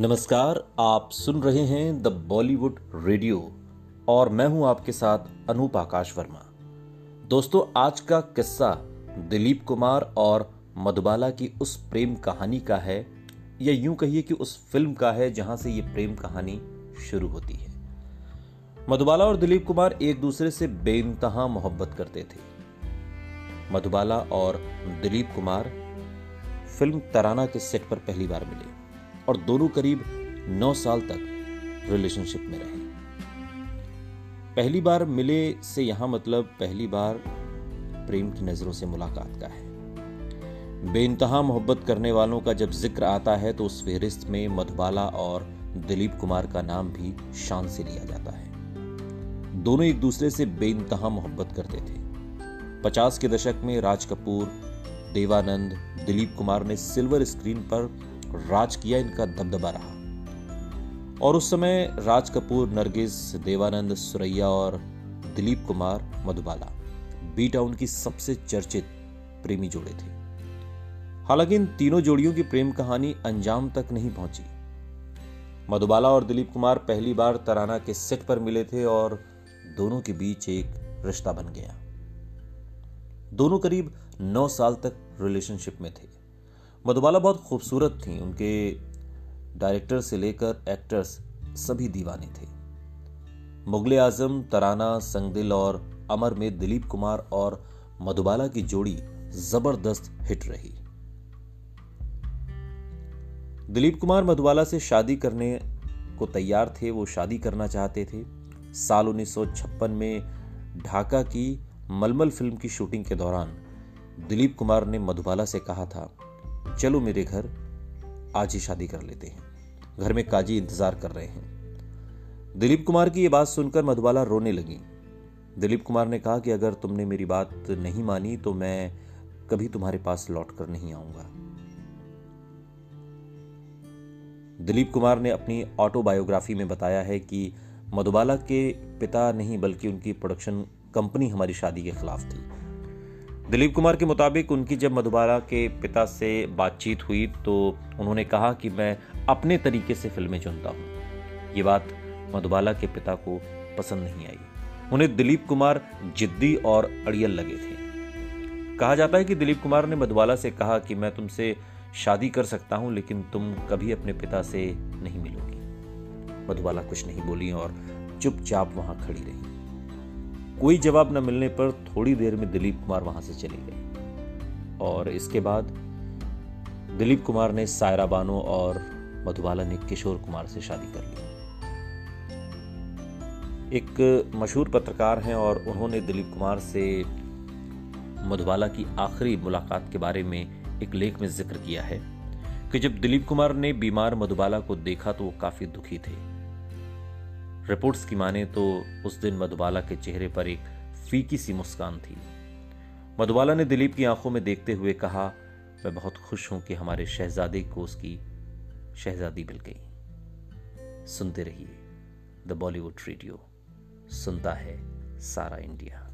नमस्कार, आप सुन रहे हैं द बॉलीवुड रेडियो और मैं हूँ आपके साथ अनूप आकाश वर्मा। दोस्तों, आज का किस्सा दिलीप कुमार और मधुबाला की उस प्रेम कहानी का है, या यूँ कहिए कि उस फ़िल्म का है जहाँ से ये प्रेम कहानी शुरू होती है। मधुबाला और दिलीप कुमार एक दूसरे से बेइंतहा मोहब्बत करते थे। मधुबाला और दिलीप कुमार फ़िल्म तराना के सेट पर पहली बार मिले। और दोनों करीब नौ साल तक रिलेशनशिप में रहे। पहली बार मिले से यहाँ मतलब पहली बार प्रेम की नज़रों से मुलाकात का है। बेइंतहा मोहब्बत करने वालों का जब ज़िक्र आता है तो उस फहरिस्त में मधुबाला और दिलीप कुमार का नाम भी शान से लिया जाता है। दोनों एक दूसरे से बेइंतहा मोहब्बत करते थे। पचास के दशक में राज कपूर, देवानंद, दिलीप कुमार ने सिल्वर स्क्रीन पर राज किया, इनका दबदबा रहा। और उस समय राज कपूर, नरगिस, देवानंद, सुरैया और दिलीप कुमार, मधुबाला बी टाउन की सबसे चर्चित प्रेमी जोड़े थे। हालाँकि इन तीनों जोड़ियों की प्रेम कहानी अंजाम तक नहीं पहुँची। मधुबाला और दिलीप कुमार पहली बार तराना के सेट पर मिले थे और दोनों के बीच एक रिश्ता बन गया। दोनों करीब नौ साल तक रिलेशनशिप में थे। मधुबाला बहुत खूबसूरत थी। उनके डायरेक्टर से लेकर एक्टर्स सभी दीवाने थे। मुगले आज़म, तराना, संगदिल और अमर में दिलीप कुमार और मधुबाला की जोड़ी ज़बरदस्त हिट रही। दिलीप कुमार मधुबाला से शादी करने को तैयार थे, वो शादी करना चाहते थे। साल 1956 में ढाका की मलमल फ़िल्म की शूटिंग के दौरान दिलीप कुमार ने मधुबाला से कहा था चलो मेरे घर, आज ही शादी कर लेते हैं। घर में काजी इंतज़ार कर रहे हैं। दिलीप कुमार की यह बात सुनकर मधुबाला रोने लगी। दिलीप कुमार ने कहा कि अगर तुमने मेरी बात नहीं मानी तो मैं कभी तुम्हारे पास लौट कर नहीं आऊँगा। दिलीप कुमार ने अपनी ऑटोबायोग्राफी में बताया है कि मधुबाला के पिता नहीं, बल्कि उनकी प्रोडक्शन कंपनी हमारी शादी के खिलाफ थी। दिलीप कुमार के मुताबिक उनकी जब मधुबाला के पिता से बातचीत हुई तो उन्होंने कहा कि मैं अपने तरीके से फ़िल्में चुनता हूँ। ये बात मधुबाला के पिता को पसंद नहीं आई। उन्हें दिलीप कुमार, जिद्दी और अड़ियल लगे थे। कहा जाता है कि दिलीप कुमार ने मधुबाला से कहा कि मैं तुमसे शादी कर सकता हूँ, लेकिन तुम कभी अपने पिता से नहीं मिलोगी। मधुबाला कुछ नहीं बोली और चुपचाप वहाँ खड़ी रही। कोई जवाब न मिलने पर थोड़ी देर में दिलीप कुमार वहाँ से चले गए। और इसके बाद दिलीप कुमार ने सायरा बानो और मधुबाला ने किशोर कुमार से शादी कर ली। एक मशहूर पत्रकार हैं और उन्होंने दिलीप कुमार से मधुबाला की आखिरी मुलाकात के बारे में एक लेख में ज़िक्र किया है कि जब दिलीप कुमार ने बीमार मधुबाला को देखा तो वो काफ़ी दुखी थे। रिपोर्ट्स की माने तो उस दिन मधुबाला के चेहरे पर एक फीकी सी मुस्कान थी। मधुबाला ने दिलीप की आँखों में देखते हुए कहा, मैं बहुत खुश हूँ कि हमारे शहजादे को उसकी शहजादी मिल गई। सुनते रहिए, द बॉलीवुड रेडियो, सुनता है सारा इंडिया।